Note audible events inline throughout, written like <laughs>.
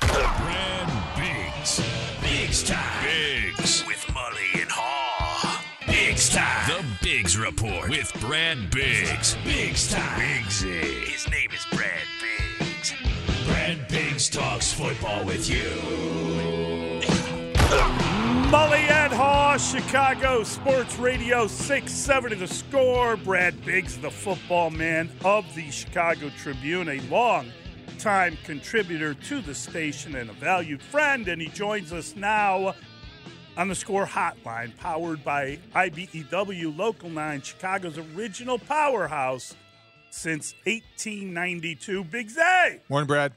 Brad Biggs. Biggs time. Biggs. With Mully and Haugh. Biggs time. The Biggs Report with Brad Biggs. Biggs time. Biggsy. His name is Brad Biggs. Brad Biggs talks football with you. Mully and Haugh, Chicago Sports Radio 670 the score. Brad Biggs, the football man of the Chicago Tribune, a long time contributor to the station and a valued friend. And he joins us now on the score hotline, powered by IBEW Local 9, Chicago's original powerhouse since 1892. Biggsy! Morning, Brad.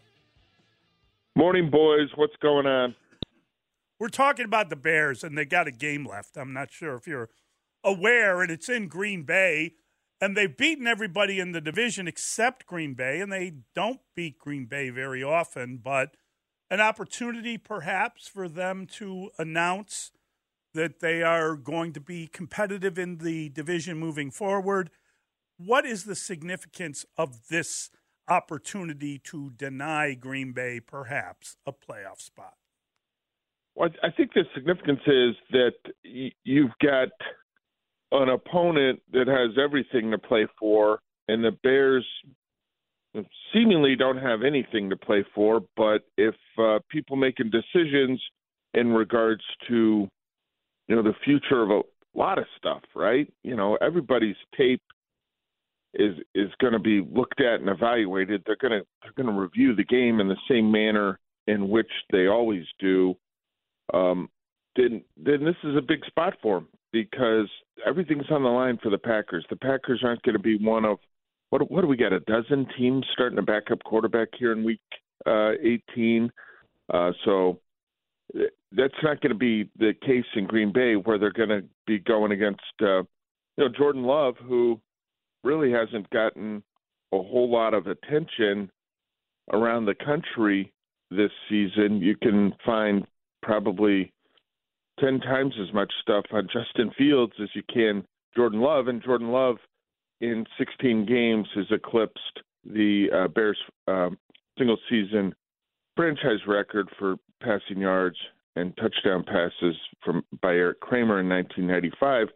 Morning, boys. What's going on? We're talking about the Bears, and they got a game left. I'm not sure if you're aware, and it's in Green Bay, and they've beaten everybody in the division except Green Bay, and they don't beat Green Bay very often, but an opportunity perhaps for them to announce that they are going to be competitive in the division moving forward. What is the significance of this opportunity to deny Green Bay perhaps a playoff spot? Well, I think the significance is that you've got an opponent that has everything to play for, and the Bears seemingly don't have anything to play for. But if uh, people making decisions in regards to you know the future of a lot of stuff, right? You know, everybody's tape is is going to be looked at and evaluated. They're going to they're going to review the game in the same manner in which they always do. Um, then then this is a big spot for them because everything's on the line for the Packers. The Packers aren't going to be one of what what do we got a dozen teams starting a backup quarterback here in week uh, 18. Uh, so that's not going to be the case in Green Bay where they're going to be going against uh, you know Jordan Love who really hasn't gotten a whole lot of attention around the country this season. You can find probably 10 times as much stuff on Justin Fields as you can Jordan Love, and Jordan Love in 16 games has eclipsed the uh, Bears um, single season franchise record for passing yards and touchdown passes from by Eric Kramer in 1995.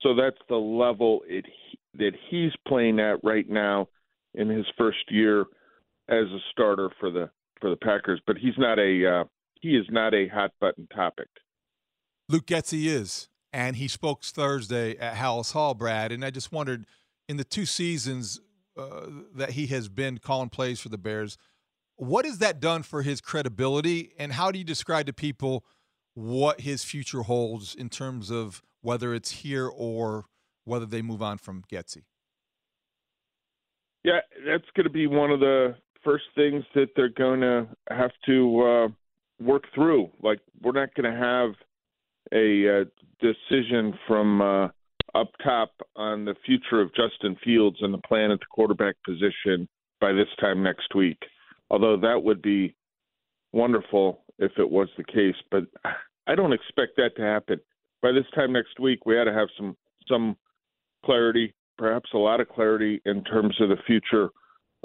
So that's the level it that he's playing at right now in his first year as a starter for the for the Packers. But he's not a uh, he is not a hot button topic. Luke Getsy is, and he spoke Thursday at Halas Hall, Brad. And I just wondered, in the two seasons uh, that he has been calling plays for the Bears, what has that done for his credibility, and how do you describe to people what his future holds in terms of whether it's here or whether they move on from Getsy? Yeah, that's going to be one of the first things that they're going to have to uh, work through. Like, we're not going to have a uh, decision from uh, up top on the future of Justin Fields and the plan at the quarterback position by this time next week. Although that would be wonderful if it was the case, but I don't expect that to happen. By this time next week, we ought to have some some clarity, perhaps a lot of clarity in terms of the future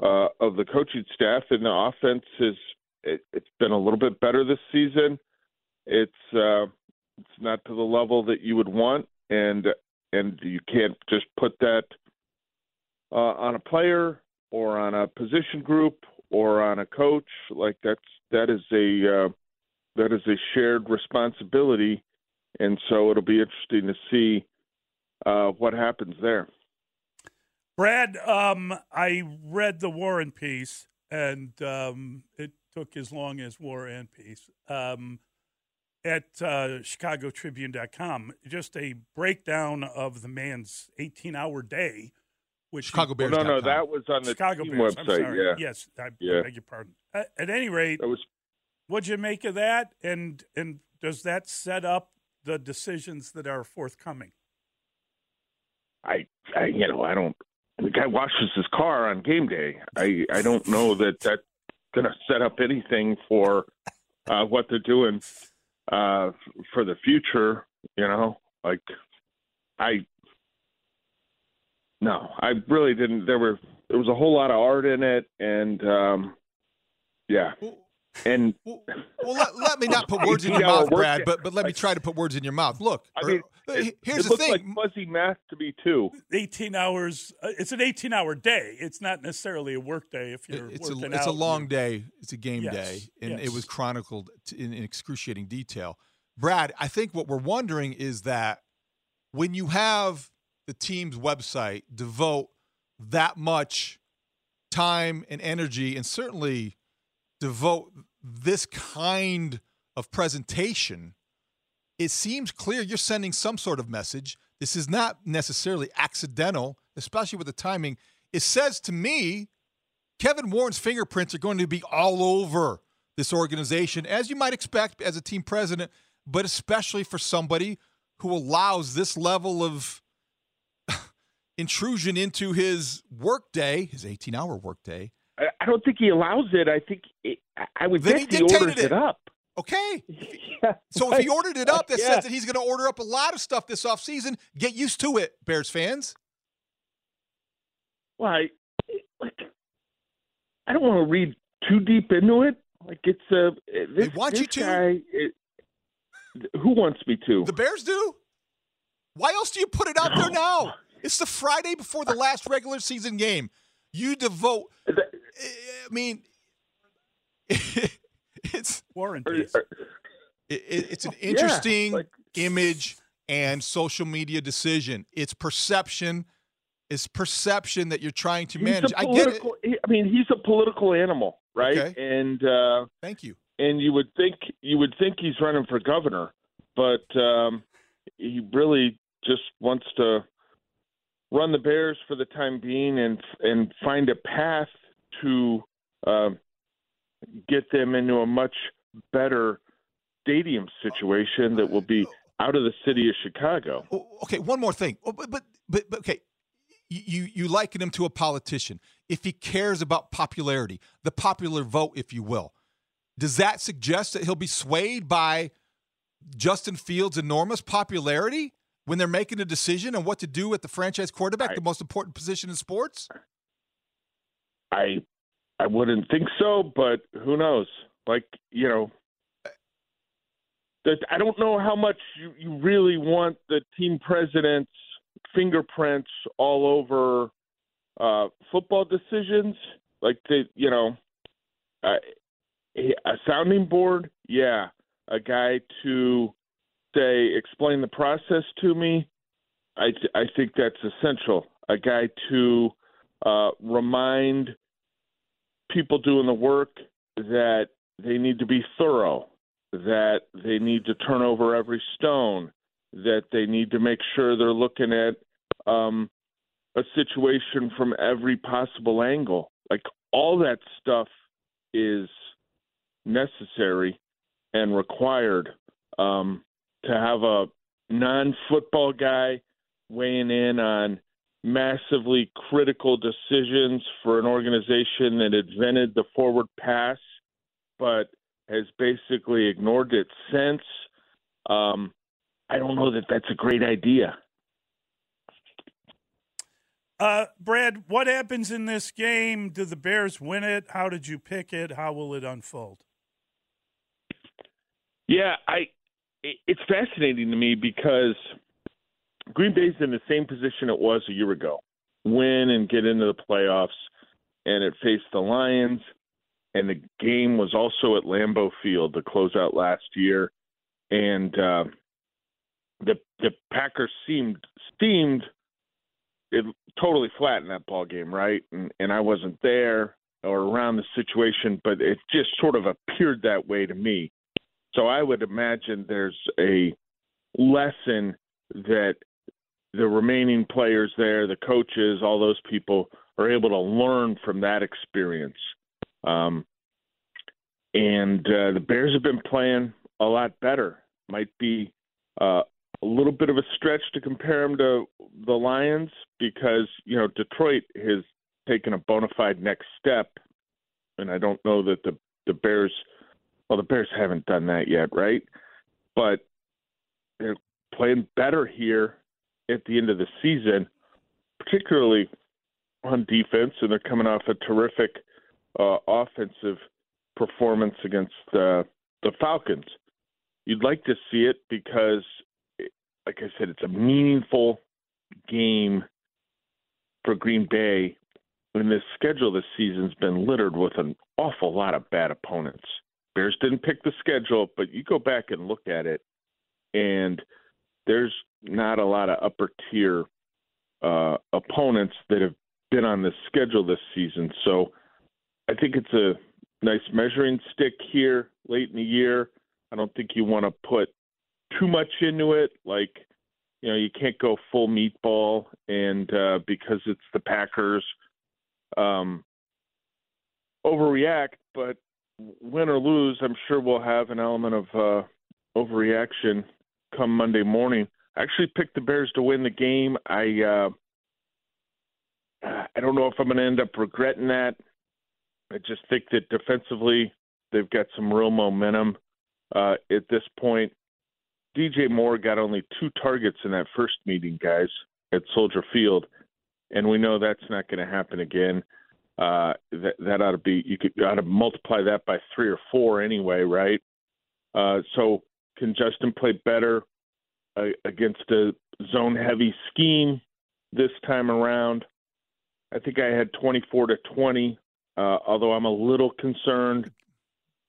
uh, of the coaching staff and the offense. Is it, has been a little bit better this season. It's uh, it's not to the level that you would want, and and you can't just put that uh, on a player or on a position group or on a coach. Like that's that is a uh, that is a shared responsibility, and so it'll be interesting to see uh, what happens there. Brad, um, I read the War and Peace, and um, it took as long as War and Peace. Um, at uh, chicagotribune.com just a breakdown of the man's 18 hour day which Chicago Bears. no no that was on the Chicago team Bears, website yeah yes I yeah. beg your pardon at, at any rate was What'd you make of that? And and does that set up the decisions that are forthcoming? I, I you know, I don't. The guy washes his car on game day. I, I don't know that that's going to set up anything for uh, what they're doing uh, for the future. You know, like I. No, I really didn't. There were there was a whole lot of art in it, and um, yeah, and well, well let, let, me not put <laughs> words in your mouth, Brad, but but let me try to put words in your mouth. Look, I mean, uh, it, here's it the thing: like fuzzy math to me too. Eighteen hours. Uh, it's an eighteen-hour day. It's not necessarily a work day if you're it's working a, It's out. a long day. It's a game Yes, day, and yes. it was chronicled in, in excruciating detail. Brad, I think what we're wondering is that when you have the team's website devote that much time and energy, and certainly devote this kind of presentation, it seems clear you're sending some sort of message. This is not necessarily accidental, especially with the timing. It says to me, Kevin Warren's fingerprints are going to be all over this organization, as you might expect as a team president, but especially for somebody who allows this level of <laughs> intrusion into his workday, his 18 hour workday. I, don't think he allows it. I think it, I- would Then guess he he, orders it. it up. Okay. Yeah, <laughs> So if he ordered it up, that Yeah. says that he's going to order up a lot of stuff this offseason. Get used to it, Bears fans. Well, I, like, I don't want to read too deep into it. Like it's uh, a this, want this you to. guy. It, who wants me to? The Bears do. Why else do you put it out there now? It's the Friday before the last regular season game. You devote. That- I mean, <laughs> it's warranties. it, it's an <laughs> Yeah, interesting like- image and social media decision. It's perception. It's perception that you're trying to manage. a I get it. I mean, he's a political animal, right? Okay. And uh, Thank you. and you would think you would think he's running for governor, but um, he really just wants to run the Bears for the time being and and find a path to um, get them into a much better stadium situation that will be out of the city of Chicago. Okay, one more thing. Oh, But, but, but, but okay, you, you you liken him to a politician. If he cares about popularity, the popular vote, if you will, does that suggest that he'll be swayed by Justin Fields' enormous popularity when they're making a decision on what to do with the franchise quarterback, I- the most important position in sports? I I wouldn't think so, but who knows? Like you know, that I don't know how much you, you really want the team president's fingerprints all over uh, football decisions. Like the you know, uh, a sounding board, yeah, a guy to say explain the process to me. I I think that's essential. A guy to uh, remind people doing the work that they need to be thorough, that they need to turn over every stone, that they need to make sure they're looking at um, a situation from every possible angle. Like all that stuff is necessary and required um, to have a non-football guy weighing in on massively critical decisions for an organization that invented the forward pass, but has basically ignored it since. Um, I don't know that that's a great idea. Uh, Brad, what happens in this game? Do the Bears win it? How did you pick it? How will it unfold? Yeah, I. It's fascinating to me because Green Bay's in the same position it was a year ago. Win and get into the playoffs, and it faced the Lions, and the game was also at Lambeau Field to close out last year, and uh, the the Packers seemed seemed it totally flat in that ball game, right? And and I wasn't there or around the situation, but it just sort of appeared that way to me. So I would imagine there's a lesson that the remaining players there, the coaches, all those people are able to learn from that experience. Um, and uh, the Bears have been playing a lot better. Might be uh, a little bit of a stretch to compare them to the Lions because you know Detroit has taken a bona fide next step, and I don't know that the the Bears, well, the Bears haven't done that yet, right? But they're playing better here at the end of the season, particularly on defense, and they're coming off a terrific uh, offensive performance against uh, the Falcons. You'd like to see it because, like I said, it's a meaningful game for Green Bay. When the schedule this season's been littered with an awful lot of bad opponents. Bears didn't pick the schedule, but you go back and look at it, and there's not a lot of upper tier uh, opponents that have been on the schedule this season. So I think it's a nice measuring stick here late in the year. I don't think you want to put too much into it. Like, you know, you can't go full meatball, and uh, because it's the Packers, um, overreact. But win or lose, I'm sure we'll have an element of uh, overreaction come Monday morning. I actually picked the Bears to win the game. I uh, I don't know if I'm going to end up regretting that. I just think that defensively they've got some real momentum uh, at this point. DJ Moore got only two targets in that first meeting, guys, at Soldier Field, and we know that's not going to happen again. Uh, that that ought to be you could you ought to multiply that by three or four anyway, right? Uh, so can Justin play better uh, against a zone heavy scheme this time around? I think I had 24 to 20 uh, although I'm a little concerned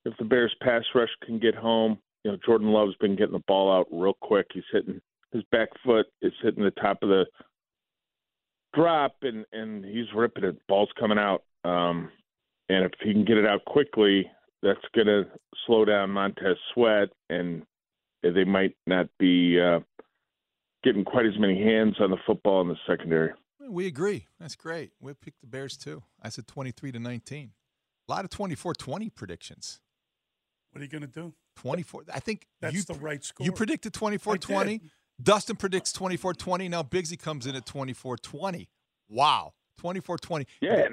if the Bears pass rush can get home. You know, Jordan Love's been getting the ball out real quick. He's hitting his back foot is hitting the top of the drop, and and he's ripping it. Ball's coming out, um, and if he can get it out quickly, that's going to slow down Montez Sweat, and they might not be uh, getting quite as many hands on the football in the secondary. We agree. That's great. We picked the Bears too. I said 23 to 19. A lot of 24 20 predictions. What are you going to do? 24. I think that's you, the right score. You predicted 24 20. Dustin predicts 24 20. Now Biggsy comes in at 24 20. Wow. 24 20. Yeah.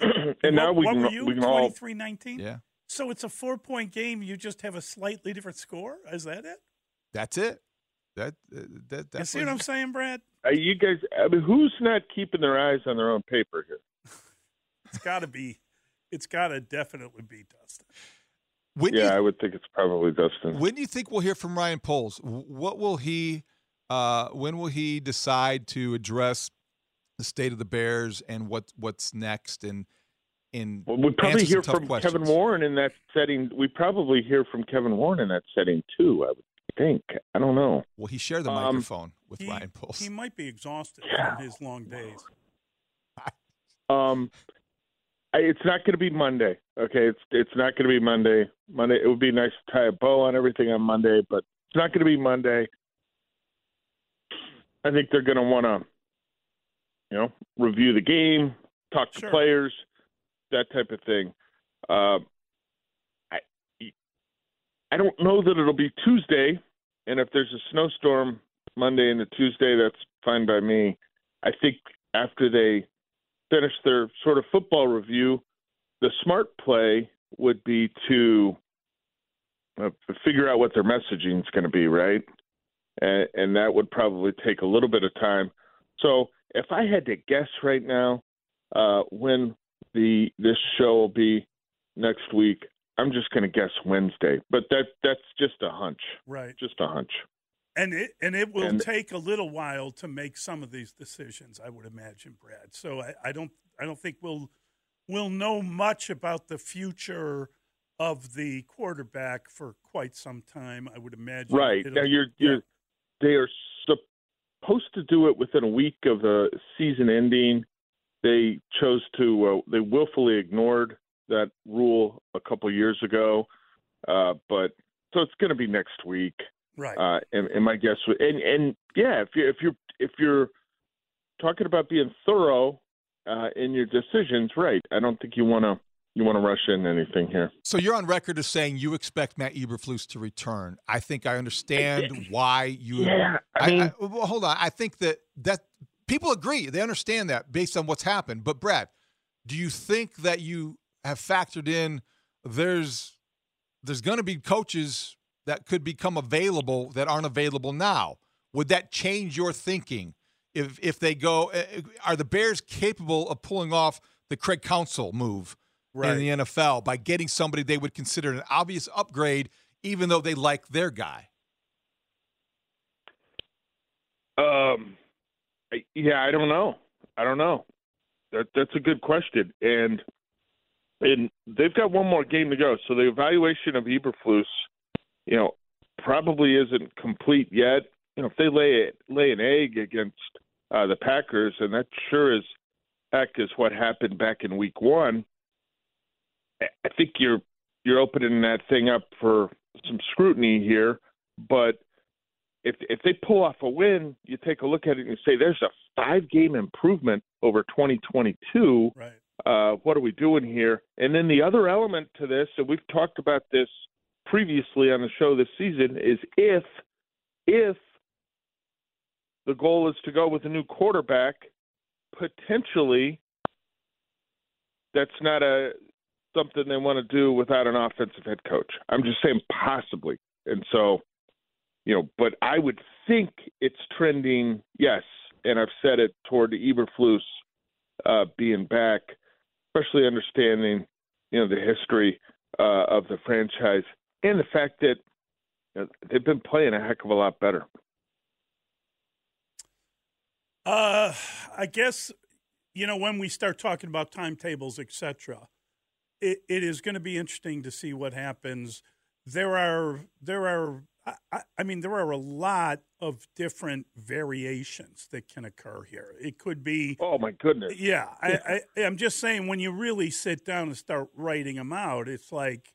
and <clears throat> now what, we what can, were you? we can all. 23 19? Yeah. So it's a four point game. You just have a slightly different score? Is that it? That's it. That, uh, that, you see what I'm saying, Brad? Uh, you guys, I mean, who's not keeping their eyes on their own paper here? <laughs> it's got to be. It's got to definitely be Dustin. When yeah, you, I would think it's probably Dustin. When do you think we'll hear from Ryan Poles? What will he? Uh, when will he decide to address the state of the Bears and what what's next? And in well, we probably hear from questions. Kevin Warren in that setting. We probably hear from Kevin Warren in that setting too. I would think. I don't know. Well, he shared the um, microphone with he, Ryan Poles. He might be exhausted yeah. from his long days. <laughs> Um, I, it's not going to be Monday. Okay, it's it's not going to be Monday. Monday. It would be nice to tie a bow on everything on Monday, but it's not going to be Monday. I think they're going to want to, you know, review the game, talk sure. to players, that type of thing. Uh, I don't know that it'll be Tuesday, and if there's a snowstorm Monday and into Tuesday, that's fine by me. I think after they finish their sort of football review, the smart play would be to uh, figure out what their messaging is going to be, right? And, and that would probably take a little bit of time. So if I had to guess right now uh, when the this show will be next week, I'm just going to guess Wednesday, but that that's just a hunch. Right. Just a hunch. And it and it will and, take a little while to make some of these decisions, I would imagine, Brad. So I, I don't I don't think we'll we'll know much about the future of the quarterback for quite some time. I would imagine. Right now, you're you're yeah. they are supposed to do it within a week of the season ending. They chose to uh, they willfully ignored that rule a couple years ago, uh, but so it's going to be next week, right? Uh, and, and my guess, would, and and yeah, if you if you're if you're talking about being thorough uh, in your decisions, right? I don't think you want to you want to rush in anything here. So you're on record as saying you expect Matt Eberflus to return. I think I understand why you. Yeah, I mean, I, well, hold on. I think that that people agree. They understand that based on what's happened. But Brad, do you think that you have factored in there's there's going to be coaches that could become available that aren't available now? Would that change your thinking if if they go? Eh, eh, are the Bears capable of pulling off the Craig Counsell move? right. in the NFL by getting somebody they would consider an obvious upgrade, even though they like their guy? Um, yeah, I don't know. I don't know. That that's a good question, and and they've got one more game to go. So the evaluation of Eberflus, you know, probably isn't complete yet. You know, if they lay it, lay an egg against uh, the Packers, and that sure as heck is what happened back in Week One, I think you're you're opening that thing up for some scrutiny here. But if if they pull off a win, you take a look at it and say there's a five game improvement over 2022. Right. Uh, what are we doing here? And then the other element to this, and we've talked about this previously on the show this season, is if if the goal is to go with a new quarterback, potentially that's not a something they want to do without an offensive head coach. I'm just saying possibly. And so, you know, but I would think it's trending, yes, and I've said it toward Eberflus uh, being back, especially understanding, you know, the history uh, of the franchise and the fact that you know, they've been playing a heck of a lot better. Uh, I guess you know when we start talking about timetables, etc it, it is going to be interesting to see what happens. There are there are I, I, mean there are a lot of different variations that can occur here. It could be oh my goodness yeah. I, I I'm just saying when you really sit down and start writing them out, it's like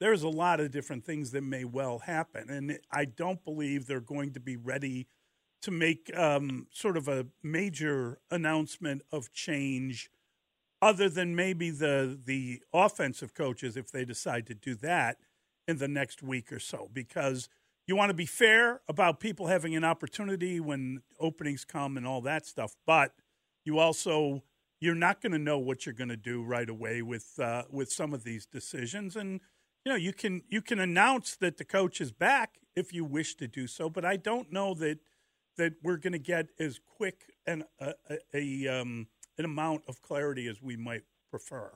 there's a lot of different things that may well happen, and I don't believe they're going to be ready to make um, sort of a major announcement of change other than maybe the the offensive coaches if they decide to do that in the next week or so because you want to be fair about people having an opportunity when openings come and all that stuff but you also you're not going to know what you're going to do right away with uh, with some of these decisions and you know you can you can announce that the coach is back if you wish to do so but I don't know that that we're going to get as quick and a, a, a um, an amount of clarity as we might prefer.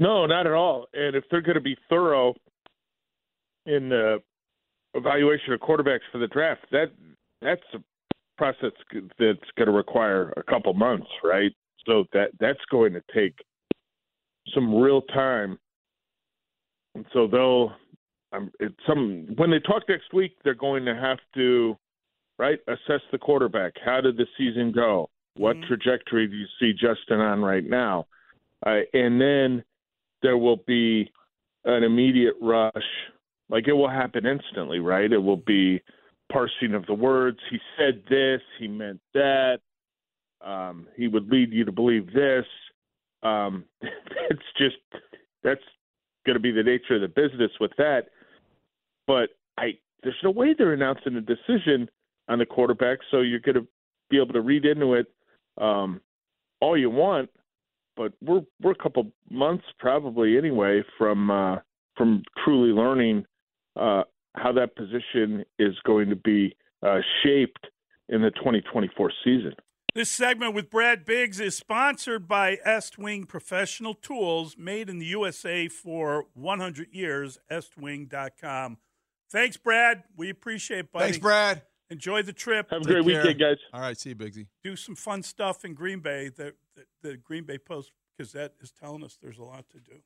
No, not at all. And if they're going to be thorough in the evaluation of quarterbacks for the draft, that that's a process that's going to require a couple months, right? So that that's going to take some real time. And so they'll um, some when they talk next week, they're going to have to right assess the quarterback. How did the season go? What mm-hmm. trajectory do you see Justin on right now? Uh, and then there will be an immediate rush. Like it will happen instantly, right? It will be parsing of the words. He said this, he meant that. Um, he would lead you to believe this. Um, <laughs> it's just that's going to be the nature of the business with that. But I, there's no way they're announcing a decision on the quarterback, so you're going to be able to read into it um, all you want, but we're we're a couple months probably anyway from uh, from truly learning uh, how that position is going to be uh, shaped in the 2024 season. This segment with Brad Biggs is sponsored by Estwing Professional Tools, made in the USA for 100 years. Estwing.com. Thanks, Brad. We appreciate it, buddy. Thanks, Brad. Enjoy the trip. Have a great care. weekend, guys. All right, see you, Biggsy. Do some fun stuff in Green Bay. The, the, the Green Bay Post Gazette is telling us there's a lot to do.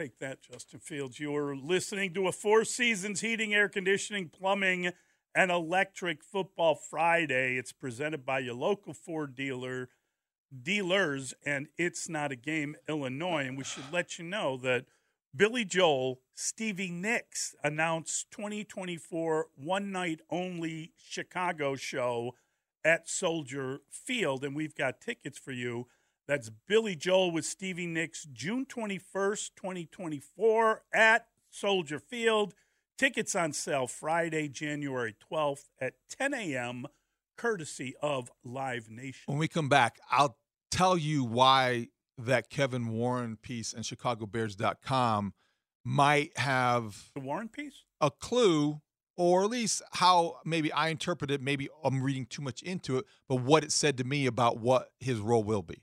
Take that, Justin Fields. You are listening to a Four Seasons Heating, Air Conditioning, Plumbing, and Electric Football Friday. It's presented by your local Ford dealer dealers, and it's not a game, Illinois. And we should let you know that Billy Joel, Stevie Nicks announced 2024 one night only Chicago show at Soldier Field, and we've got tickets for you. That's Billy Joel with Stevie Nicks, June 21st, 2024 at Soldier Field. Tickets on sale Friday, January 12th at 10 a.m., courtesy of Live Nation. When we come back, I'll tell you why that Kevin Warren piece and ChicagoBears.com might have The Warren piece? a clue, or at least how maybe I interpret it. Maybe I'm reading too much into it, but what it said to me about what his role will be.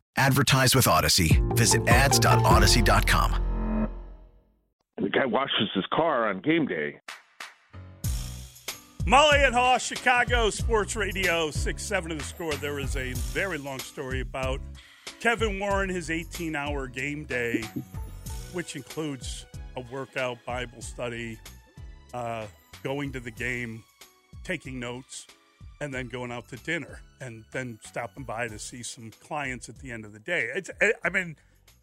Advertise with Odyssey. Visit ads.odyssey.com. The guy washes his car on game day. Mully and Haugh, Chicago Sports Radio, 6 7 of the score. There is a very long story about Kevin Warren, his 18 hour game day, which includes a workout, Bible study, uh, going to the game, taking notes, and then going out to dinner, and then stopping by to see some clients at the end of the day. It's, I mean,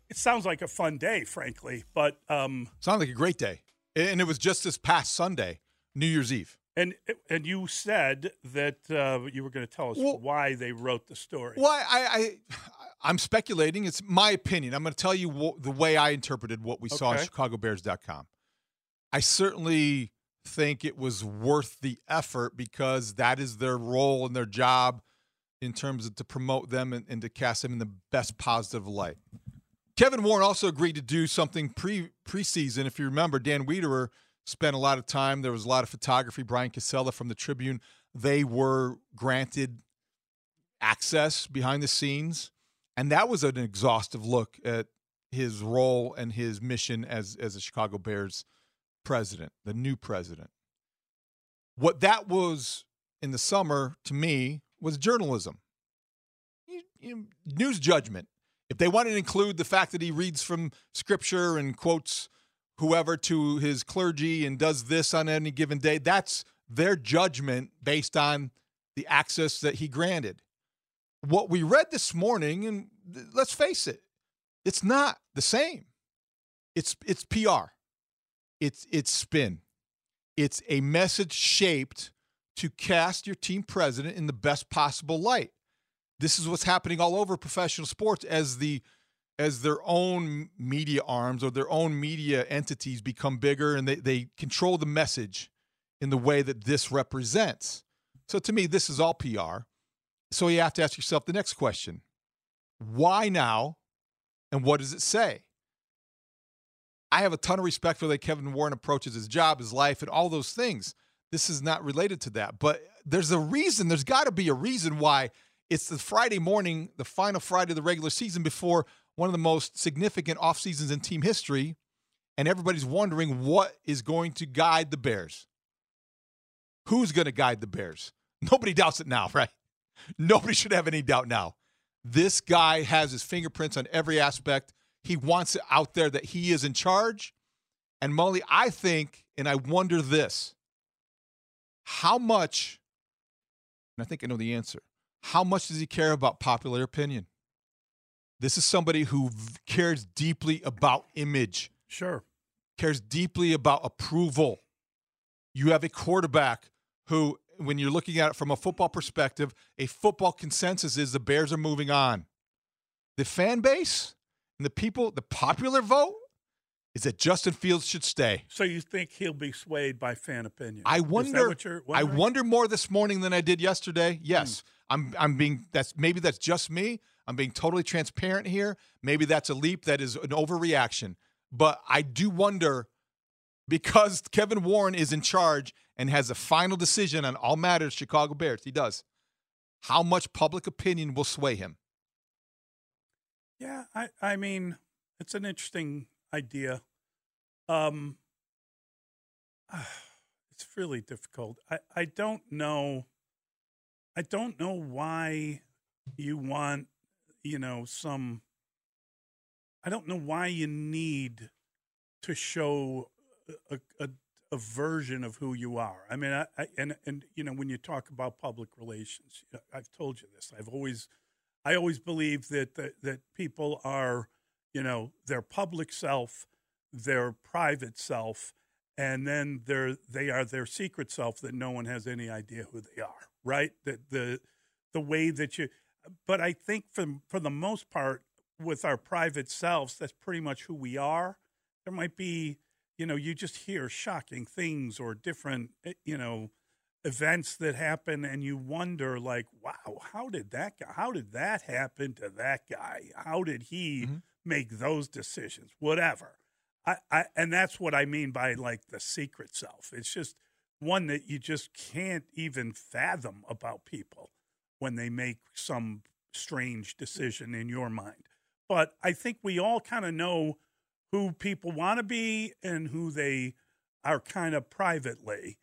it sounds like a fun day, frankly, but um, Sounded like a great day, and it was just this past Sunday, New Year's Eve. And and you said that uh, you were going to tell us Well- why they wrote the story. Well, I, I, I'm speculating. It's my opinion. I'm going to tell you what, the way I interpreted what we saw on ChicagoBears.com. I certainly think it was worth the effort because that is their role and their job in terms of to promote them and, and to cast them in the best positive light. Kevin Warren also agreed to do something pre preseason. If you remember, Dan Wiederer spent a lot of time. There was a lot of photography. Brian Cassella from the Tribune. They were granted access behind the scenes, and that was an exhaustive look at his role and his mission as as a Chicago Bears president, the new president. What that was in the summer to me was journalism, You- you- news judgment. If they wanted to include the fact that he reads from scripture and quotes whoever to his clergy and does this on any given day, that's their judgment based on the access that he granted. What we read this morning, and let's face it, it's not the same. It's it's PR. It's it's spin. It's a message shaped to cast your team president in the best possible light. This is what's happening all over professional sports as the as their own media arms or their own media entities become bigger and they, they control the message in the way that this represents. So to me, this is all PR. So you have to ask yourself the next question why now? And what does it say? I have a ton of respect for the way Kevin Warren approaches his job, his life, and all those things. This is not related to that. But there's a reason, there's got to be a reason why it's the Friday morning, the final Friday of the regular season before one of the most significant off seasons in team history. And everybody's wondering what is going to guide the Bears. Who's going to guide the Bears? Nobody doubts it now, <laughs> right? Nobody should have any doubt now. This guy has his fingerprints on every aspect. He wants it out there that he is in charge. And Mully, I think, and I wonder this how much, and I think I know the answer, how much does he care about popular opinion? This is somebody who cares deeply about image, Sure. cares deeply about approval. You have a quarterback who, when you're looking at it from a football perspective, a football consensus is the Bears are moving on. The fan base and the people, the popular vote is that Justin Fields should stay. So you think he'll be swayed by fan opinion? I wonder. I wonder more this morning than I did yesterday. Yes, hmm. I'm. I'm being. That's maybe that's just me. I'm being totally transparent here. Maybe that's a leap. That is an overreaction. But I do wonder because Kevin Warren is in charge and has a final decision on all matters. Chicago Bears. He does. How much public opinion will sway him? Yeah, I, I mean, it's an interesting idea. Um, <sighs> it's really difficult. I, I don't know. I don't know why you want, you know, some I don't know why you need to show a, a, a version of who you are. I mean, I, I, and and you know when you talk about public relations, I've told you this. I've always, I always believe that that, that people are, you know, their public self, their private self, and then they're they are their secret self that no one has any idea who they are. Right? That the the way that you, but I think for for the most part, with our private selves, that's pretty much who we are. There might be you know, you just hear shocking things or different, eh, you know, events that happen and you wonder like, wow, how did that guy, how did that happen to that guy? How did he mm-hmm. make those decisions? Whatever. I, I, and that's what I mean by like the secret self. It's just one that you just can't even fathom about people when they make some strange decision in your mind. But I think we all kind of know who people want to be and who they are kind of privately.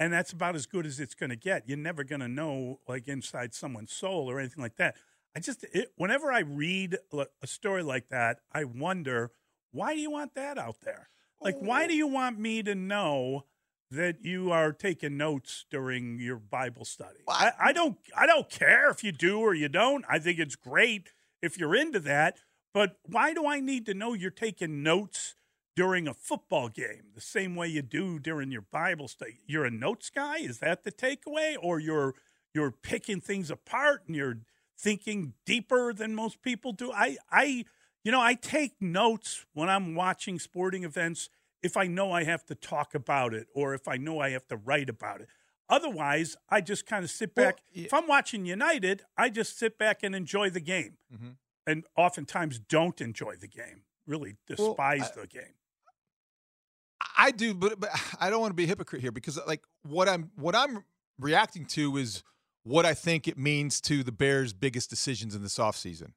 And that's about as good as it's going to get. You're never going to know, like, inside someone's soul or anything like that. I just, it, whenever I read a story like that, I wonder, why do you want that out there? Like, why oh. do you want me to know that you are taking notes during your Bible study? I, I don't, I don't care if you do or you don't. I think it's great if you're into that. But why do I need to know you're taking notes during a football game the same way you do during your Bible study? You're a notes guy? Is that the takeaway? Or you're you're picking things apart and you're thinking deeper than most people do? I I you know, I take notes when I'm watching sporting events if I know I have to talk about it or if I know I have to write about it. Otherwise, I just kind of sit back. Well, yeah. If I'm watching United, I just sit back and enjoy the game. Mm-hmm and oftentimes don't enjoy the game, really despise well, I, the game. I do, but but <sighs> I don't want to be a hypocrite here because uh, like what I'm what I'm reacting to is what I think it means to the Bears' biggest decisions in this offseason.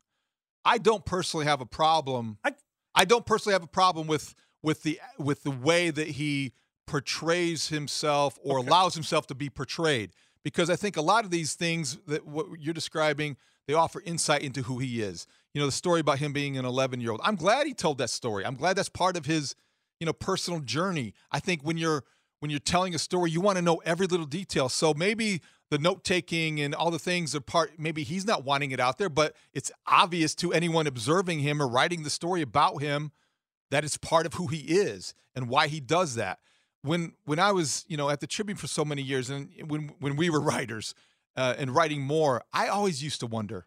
I don't personally have a problem. I, I don't personally have a problem with with the with the way that he portrays himself or okay. allows himself to be portrayed because I think a lot of these things that what you're describing they offer insight into who he is. You know, the story about him being an 11 year old. I'm glad he told that story. I'm glad that's part of his, you know, personal journey. I think when you're when you're telling a story, you want to know every little detail. So maybe the note taking and all the things are part. Maybe he's not wanting it out there, but it's obvious to anyone observing him or writing the story about him that it's part of who he is and why he does that. When when I was you know at the Tribune for so many years, and when when we were <laughs> writers, uh, and writing more, I always used to wonder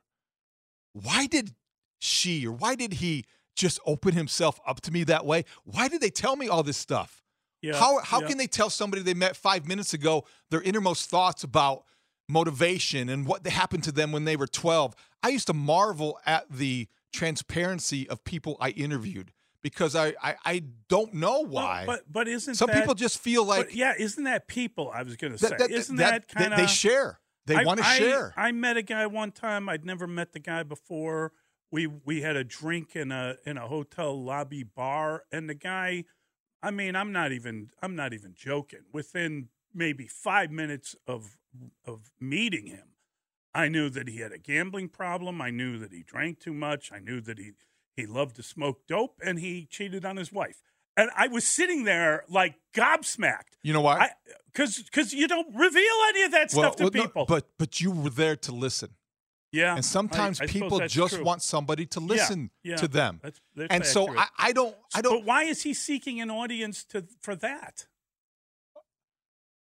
why did she or why did he just open himself up to me that way? Why did they tell me all this stuff? Yeah, how how yeah. can they tell somebody they met five minutes ago their innermost thoughts about motivation and what happened to them when they were 12? I used to marvel at the transparency of people I interviewed because I, I, I don't know why. Well, but but isn't some that, people just feel like yeah? Isn't that people? I was going to say that, that, isn't that, that kind of they share. They want to share. I met a guy one time. I'd never met the guy before. We we had a drink in a in a hotel lobby bar, and the guy. I mean, I'm not even I'm not even joking. Within maybe five minutes of of meeting him, I knew that he had a gambling problem. I knew that he drank too much. I knew that he he loved to smoke dope, and he cheated on his wife. And I was sitting there like gobsmacked. You know why? Because because you don't reveal any of that well, stuff to well, people. No, but but you were there to listen. Yeah. And sometimes I, I people just true. want somebody to listen yeah, yeah. to them. That's, that's and so I, I, don't I don't But why is he seeking an audience to for that?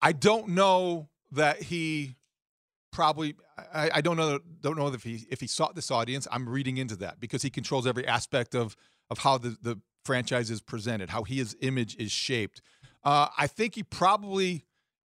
I don't know that he probably I, I don't know don't know if he if he sought this audience. I'm reading into that because he controls every aspect of of how the, the franchise is presented, how his image is shaped. Uh, I think he probably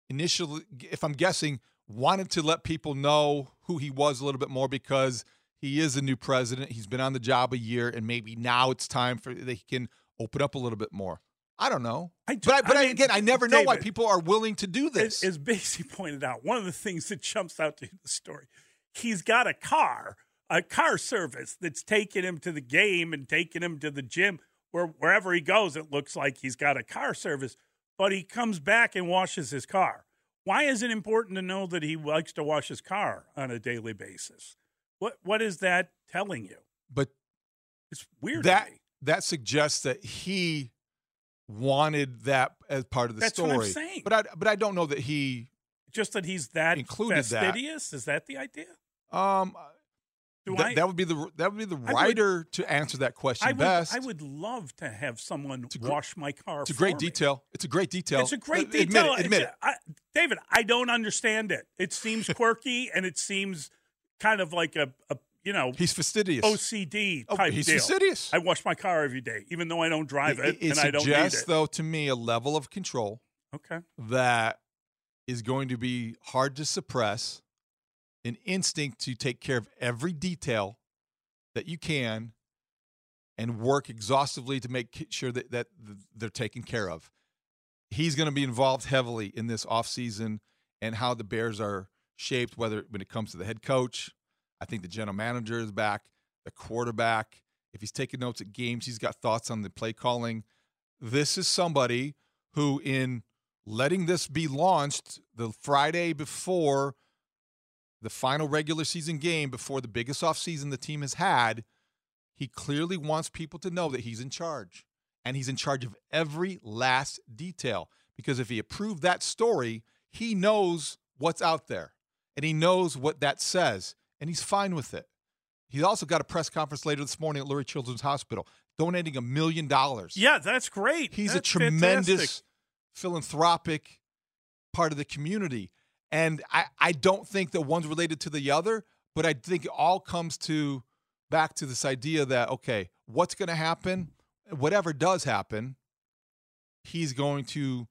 initially, if I'm guessing, wanted to let people know who he was a little bit more because he is a new president. He's been on the job a year, and maybe now it's time for that he can open up a little bit more. I don't know, I do, but I, but I mean, again, I never David, know why people are willing to do this. As, as Basie <laughs> pointed out, one of the things that jumps out to the story, he's got a car, a car service that's taking him to the game and taking him to the gym where wherever he goes, it looks like he's got a car service, but he comes back and washes his car. Why is it important to know that he likes to wash his car on a daily basis? What what is that telling you? But it's weird. That that suggests that he wanted that as part of the That's story. what I'm saying. But I but I don't know that he Just that he's that Included that. fastidious. Is that the idea? um Do that, I? that would be the that would be the would- writer to answer that question I would, best. I would love to have someone gr- wash my car. it's a great me. detail. It's a great detail. It's a great Uh, Admit it, admit it. I, David, I don't understand it. It seems <laughs> quirky and it seems kind of like a, a you know He's fastidious. OCD Oh, type he's deal. fastidious. I wash my car every day, even though I don't drive it, it, and I don't need it. though, to me, a level of control okay, that is going to be hard to suppress, an instinct to take care of every detail that you can, and work exhaustively to make sure that, that they're taken care of. He's going to be involved heavily in this offseason and how the Bears are shaped, whether when it comes to the head coach. I think the general manager is back, the quarterback. If he's taking notes at games, he's got thoughts on the play calling. This is somebody who, in letting this be launched the Friday before the final regular season game, before the biggest offseason the team has had, he clearly wants people to know that he's in charge. And he's in charge of every last detail. Because if he approved that story, he knows what's out there and he knows what that says, and he's fine with it. He's also got a press conference later this morning at Lurie Children's Hospital, donating a million dollars. yeah, that's great. He's That's a tremendous fantastic. philanthropic part of the community. And I, I don't think that one's related to the other, but I think it all comes to back to this idea that, okay, what's going to happen? Whatever does happen, he's going to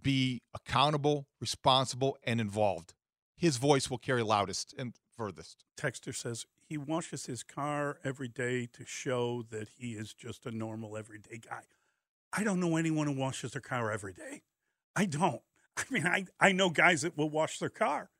be accountable, responsible, and involved. His voice will carry loudest and furthest. Texter says he washes his car every day to show that he is just a normal everyday guy. I don't know anyone who washes their car every day. I don't. <laughs> I mean, I, I know guys that will wash their car.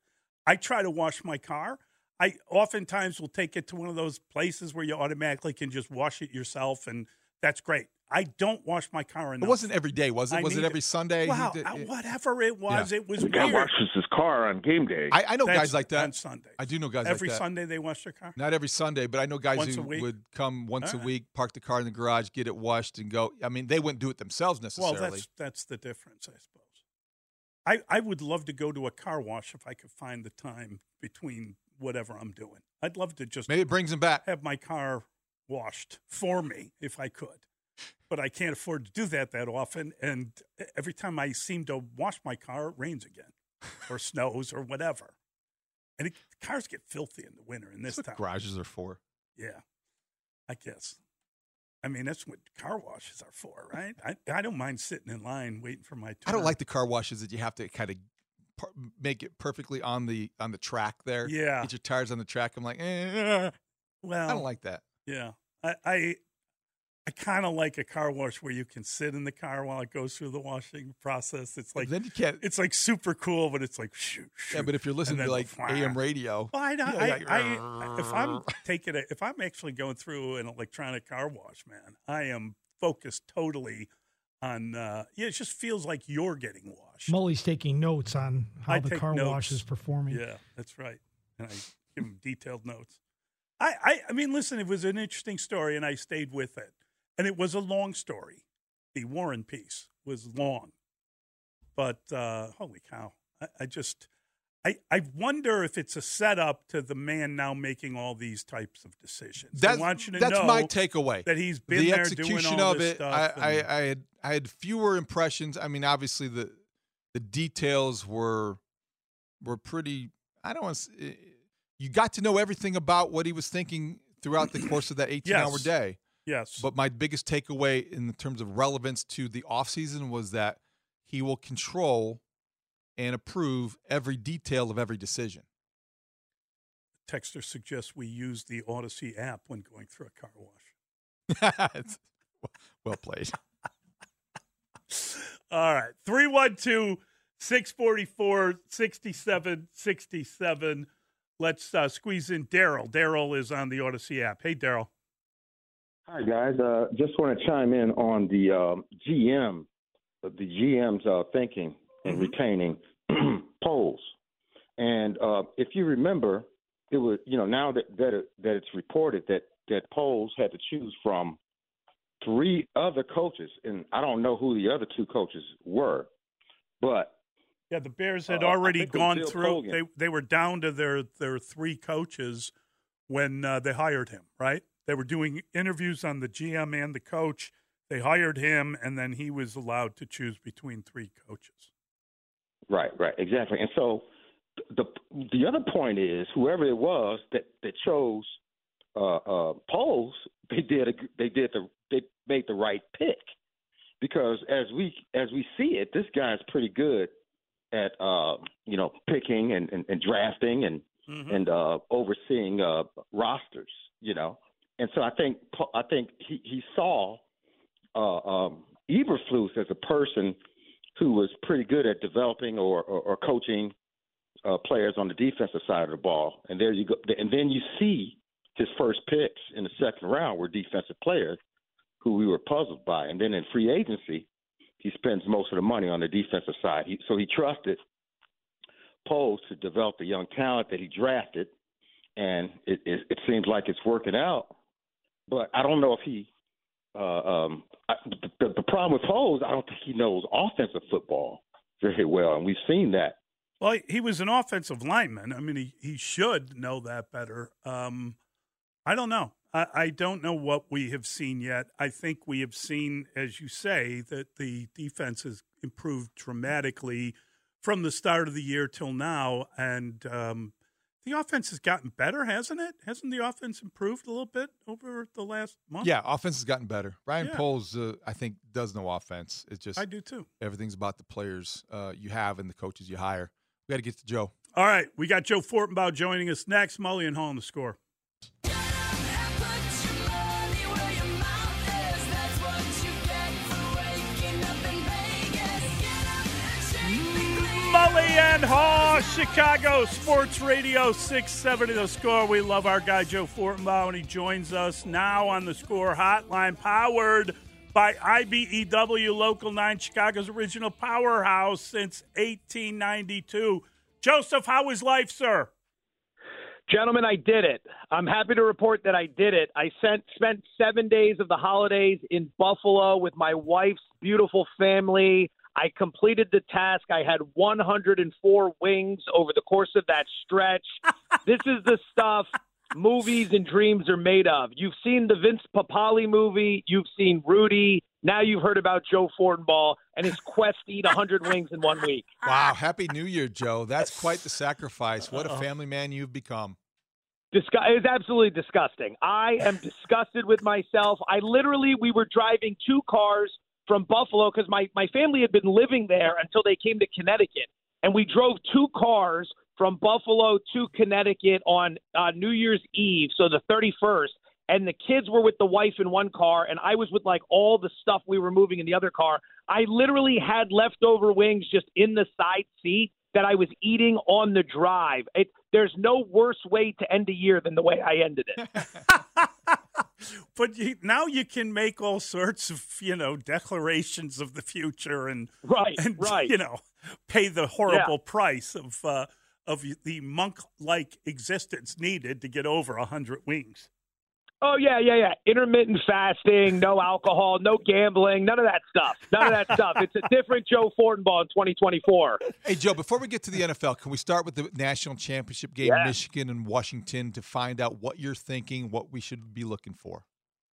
I try to wash my car. I oftentimes will take it to one of those places where you automatically can just wash it yourself, and that's great. I don't wash my car enough. It wasn't every day, was it? I was it need every Sunday? He Wow, did- uh, whatever it was, it was The guy weird. washes his car on game day. I, I know That's guys like that. on Sunday. I do know guys Every like that. Sunday they wash their car. Not every Sunday, but I know guys Once who would come once All a week, park the car in the garage, get it washed, and go. I mean, they wouldn't do it themselves necessarily. Well, that's that's the difference, I suppose. I I would love to go to a car wash if I could find the time between whatever I'm doing. I'd love to just Maybe it brings them back. have my car washed for me if I could. But I can't afford to do that that often. And every time I seem to wash my car, it rains again or snows or whatever. And it, cars get filthy in the winter in this town. garages are for. Yeah, I guess. I mean, that's what car washes are for, right? I, I don't mind sitting in line waiting for my turn. I don't like the car washes that you have to kind of par- make it perfectly on the on the track there. Yeah. get your tires on the track. I'm like, eh, Well, I don't like that. Yeah, I I, I kind of like a car wash where you can sit in the car while it goes through the washing process. It's like then you can't. it's like super cool, but it's like shoot. Yeah, but if you're listening to then like AM radio, Well, I, know, Yeah, I, yeah. I, if I'm taking it, if I'm actually going through an electronic car wash, man, I am focused totally on. Uh, yeah, it just feels like you're getting washed. Mully's taking notes on how I the car notes. wash is performing. Yeah, that's right. And I give him detailed notes. I, I, I mean, listen, it was an interesting story, and I stayed with it. And it was a long story. The Warren piece was long, but uh, holy cow! I, I just, I, I wonder if it's a setup to the man now making all these types of decisions. that's I want you to that's know my takeaway. that he's been the there execution doing all of this it, stuff. I, and- I, I had I had fewer impressions. I mean, obviously the the details were were pretty. I don't want to. You got to know everything about what he was thinking throughout the course of that 18 hour Yes. day. Yes, But my biggest takeaway in terms of relevance to the offseason was that he will control and approve every detail of every decision. Texter suggests we use the Audacy app when going through a car wash. <laughs> Well played. <laughs> All right. 312 644 6767. Let's uh, squeeze in Daryl. Daryl is on the Audacy app. Hey, Daryl. Hi guys, uh, just want to chime in on the um, GM, the GM's uh, thinking and Mhm. retaining <clears throat> Poles. And uh, if you remember, it was you know now that that, it, that it's reported that that Poles had to choose from three other coaches, and I don't know who the other two coaches were, but Yeah, the Bears had Uh, already think it was gone through. They they were down to their their three coaches when uh, they hired him. Right? They were doing interviews on the GM and the coach. They hired him, and then he was allowed to choose between three coaches. Right, right, exactly. And so the the other point is whoever it was that that chose uh, uh, Poles, they did a, they did the they made the right pick because as we as we see it, this guy's pretty good at uh, you know picking and, and, and drafting and Mhm. and uh, overseeing uh, rosters, you know. And so I think I think he, he saw uh, um, Eberflus as a person who was pretty good at developing or, or, or coaching uh, players on the defensive side of the ball. And there you go. And then you see his first picks in the second round were defensive players who we were puzzled by. And then in free agency, he spends most of the money on the defensive side. He, so he trusted Poles to develop the young talent that he drafted, and it, it, it seems like it's working out. But I don't know if he. Uh, um, I, the, the problem with Poles, I don't think he knows offensive football very well, and we've seen that. Well, he- he was an offensive lineman. I mean, he, he should know that better. Um, I don't know. I, I don't know what we have seen yet. I think we have seen, as you say, that the defense has improved dramatically from the start of the year till now, and um, the offense has gotten better, hasn't it? Hasn't the offense improved a little bit over the last month? Yeah, offense has gotten better. Ryan Yeah. Poles, uh, I think, does know offense. It's just I do too. everything's about the players uh, you have and the coaches you hire. We got to get to Joe. All right, we got Joe Fortenbaugh joining us next. Mully and Haugh on the score. Mully and Haugh, Chicago Sports Radio 670 The Score. We love our guy Joe Fortenbaugh, and he joins us now on the Score Hotline, powered by IBEW Local 9, Chicago's original powerhouse since 1892. Joseph, how is life, sir? Gentlemen, I did it. I'm happy to report that I did it. I sent, spent seven days of the holidays in Buffalo with my wife's beautiful family. I completed the task. I had 104 wings over the course of that stretch. <laughs> this is the stuff movies and dreams are made of. You've seen the Vince Papale movie. You've seen Rudy. Now you've heard about Joe Fortenbaugh and his quest to eat 100 wings in one week. <laughs> Wow, happy New Year, Joe. That's quite the <laughs> sacrifice. What a family man you've become. Disgu- it was absolutely disgusting. I am disgusted with myself. I literally, we were driving two cars from Buffalo because my, my family had been living there until they came to Connecticut. And we drove two cars from Buffalo to Connecticut on uh, New Year's Eve, so the 31st. And the kids were with the wife in one car, and I was with like all the stuff we were moving in the other car. I literally had leftover wings just in the side seat that I was eating on the drive. It, there's no worse way to end a year than the way I ended it. <laughs> <laughs> but you, now you can make all sorts of you know declarations of the future and Right, and right. you know pay the horrible price of uh, of the monk like existence needed to get over a hundred wings. Oh yeah, yeah, yeah. Intermittent fasting, no alcohol, no gambling, none of that stuff. None of that <laughs> stuff. It's a different Joe Fortenbaugh in 2024. Hey, Joe, before we get to the NFL, can we start with the national championship game, Yeah. Michigan and Washington, to find out what you're thinking, what we should be looking for?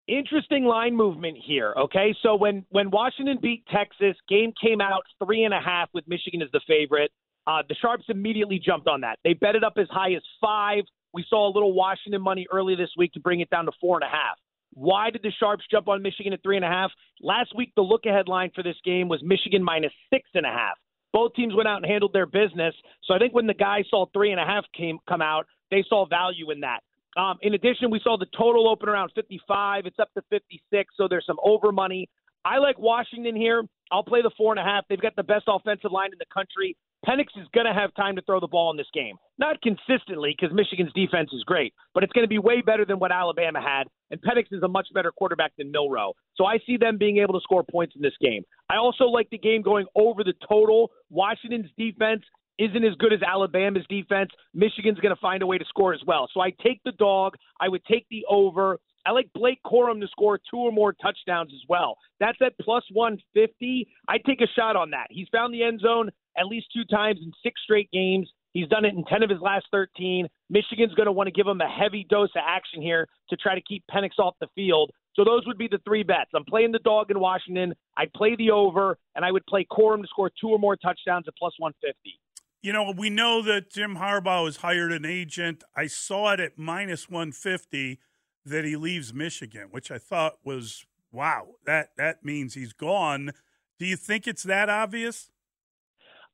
Interesting line movement here. Okay, so when when Washington beat Texas, game came out three and a half with Michigan as the favorite. Uh, the sharps immediately jumped on that. They bet it up as high as five. We saw a little Washington money early this week to bring it down to four and a half. Why did the Sharps jump on Michigan at three and a half? Last week, the look ahead line for this game was Michigan minus six and a half. Both teams went out and handled their business. So I think when the guys saw three and a half came come out, they saw value in that. Um, in addition, we saw the total open around 55. It's up to 56, so there's some over money. I like Washington here. I'll play the four and a half. They've got the best offensive line in the country. Penix is going to have time to throw the ball in this game. Not consistently because Michigan's defense is great, but it's going to be way better than what Alabama had. And Penix is a much better quarterback than Milroe. So I see them being able to score points in this game. I also like the game going over the total. Washington's defense isn't as good as Alabama's defense. Michigan's going to find a way to score as well. So I take the dog. I would take the over. I like Blake Corum to score two or more touchdowns as well. That's at plus 150. I'd take a shot on that. He's found the end zone at least two times in six straight games. He's done it in 10 of his last 13. Michigan's going to want to give him a heavy dose of action here to try to keep Penix off the field. So those would be the three bets. I'm playing the dog in Washington. I'd play the over, and I would play Corum to score two or more touchdowns at plus 150. You know, we know that Jim Harbaugh has hired an agent. I saw it at minus 150 that he leaves Michigan, which I thought was wow. That that means he's gone. Do you think it's that obvious?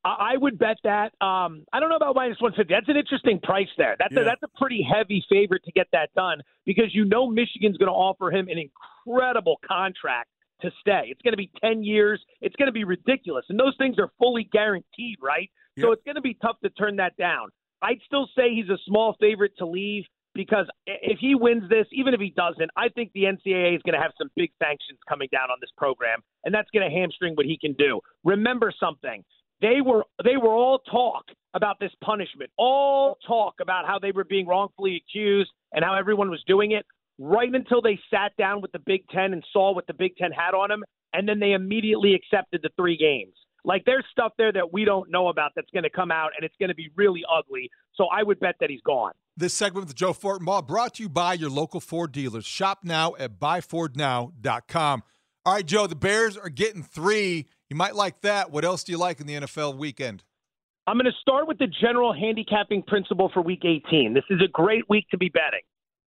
I would bet that. Um, I don't know about minus 150. That's an interesting price there. That's, Yeah. a, that's a pretty heavy favorite to get that done because you know Michigan's going to offer him an incredible contract to stay. It's going to be 10 years. It's going to be ridiculous. And those things are fully guaranteed, right? So it's going to be tough to turn that down. I'd still say he's a small favorite to leave because if he wins this, even if he doesn't, I think the NCAA is going to have some big sanctions coming down on this program, and that's going to hamstring what he can do. Remember something they were they were all talk about this punishment, all talk about how they were being wrongfully accused and how everyone was doing it, right until they sat down with the Big Ten and saw what the Big Ten had on them, and then they immediately accepted the three games. Like there's stuff there that we don't know about that's going to come out, and it's going to be really ugly. So I would bet that he's gone. This segment with Joe Fortenbaugh brought to you by your local Ford dealers. Shop now at buyfordnow.com. All right, Joe, the Bears are getting three. You might like that. What else do you like in the NFL weekend? I'm going to start with the general handicapping principle for Week 18. This is a great week to be betting.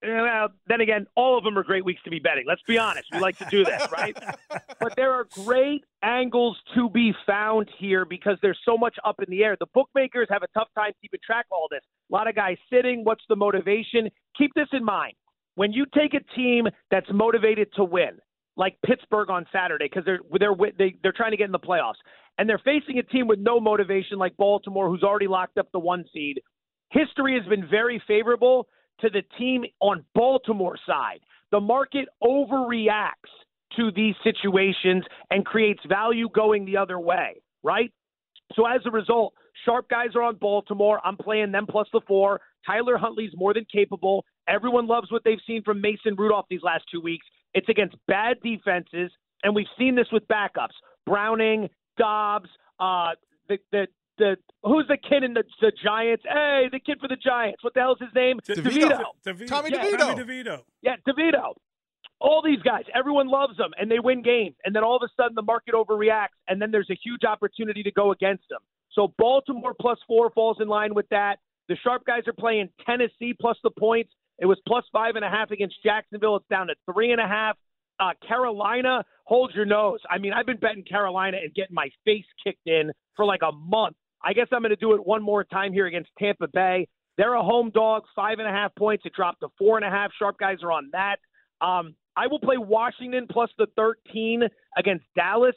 Uh, well, then again, all of them are great weeks to be betting. Let's be honest. We like to do that, right? <laughs> but there are great angles to be found here because there's so much up in the air. The bookmakers have a tough time keeping track of all this. A lot of guys sitting. What's the motivation? Keep this in mind. When you take a team that's motivated to win, like Pittsburgh on Saturday, because they're they're they, they're trying to get in the playoffs, and they're facing a team with no motivation like Baltimore, who's already locked up the one seed. History has been very favorable to the team on Baltimore's side. The market overreacts to these situations and creates value going the other way, right? So as a result, sharp guys are on Baltimore. I'm playing them plus the four. Tyler Huntley's more than capable. Everyone loves what they've seen from Mason Rudolph these last two weeks. It's against bad defenses, and we've seen this with backups. Browning, Dobbs, uh, the the the who's the kid in the the Giants? Hey, the kid for the Giants. What the hell's his name? DeVito. DeVito. Tommy Yeah, DeVito. Tommy DeVito. Yeah, DeVito. All these guys, everyone loves them, and they win games. And then all of a sudden, the market overreacts, and then there's a huge opportunity to go against them. So Baltimore plus four falls in line with that. The sharp guys are playing Tennessee plus the points. It was plus five and a half against Jacksonville. It's down to three and a half. Uh, Carolina, hold your nose. I mean, I've been betting Carolina and getting my face kicked in for like a month. I guess I'm going to do it one more time here against Tampa Bay. They're a home dog, five and a half points. It dropped to four and a half. Sharp guys are on that. Um, I will play Washington plus the 13 against Dallas.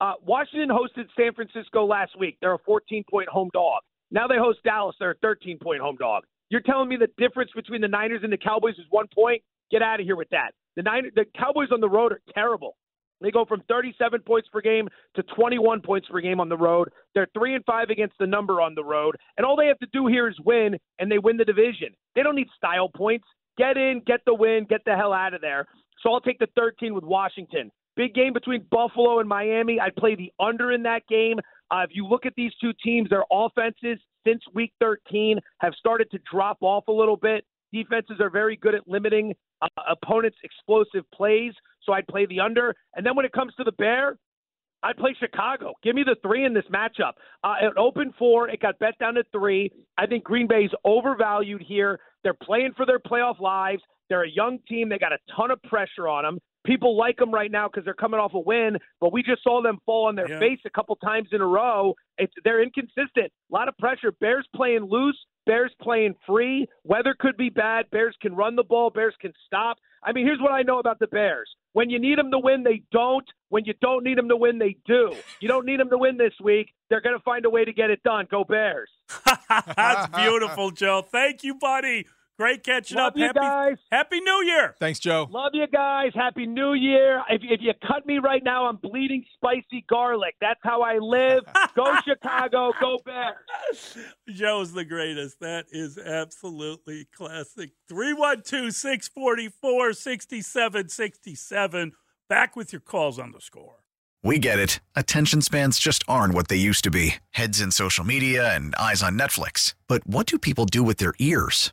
Uh, Washington hosted San Francisco last week. They're a 14 point home dog. Now they host Dallas. They're a 13 point home dog. You're telling me the difference between the Niners and the Cowboys is one point? Get out of here with that. The Niners, the Cowboys on the road are terrible. They go from 37 points per game to 21 points per game on the road. They're three and five against the number on the road, and all they have to do here is win, and they win the division. They don't need style points. Get in, get the win, get the hell out of there. So I'll take the 13 with Washington. Big game between Buffalo and Miami. I'd play the under in that game. Uh, if you look at these two teams, their offenses since week 13 have started to drop off a little bit. Defenses are very good at limiting uh, opponents' explosive plays, so I'd play the under. And then when it comes to the Bear, I'd play Chicago. Give me the three in this matchup. Uh, it opened four. It got bet down to three. I think Green Bay's overvalued here. They're playing for their playoff lives. They're a young team. They got a ton of pressure on them. People like them right now because they're coming off a win, but we just saw them fall on their Yeah. face a couple times in a row. It's, they're inconsistent. A lot of pressure. Bears playing loose. Bears playing free. Weather could be bad. Bears can run the ball. Bears can stop. I mean, here's what I know about the Bears. When you need them to win, they don't. When you don't need them to win, they do. You don't need them to win this week. They're going to find a way to get it done. Go Bears. <laughs> That's beautiful, Joe. Thank you, buddy. Great catching Love up. you Happy, guys. Happy New Year. Thanks, Joe. Love you guys. Happy New Year. If, if you cut me right now, I'm bleeding spicy garlic. That's how I live. <laughs> Go Chicago. Go Bears. Joe's the greatest. That is absolutely classic. 312 644 6767. Back with your calls on the score. We get it. Attention spans just aren't what they used to be heads in social media and eyes on Netflix. But what do people do with their ears?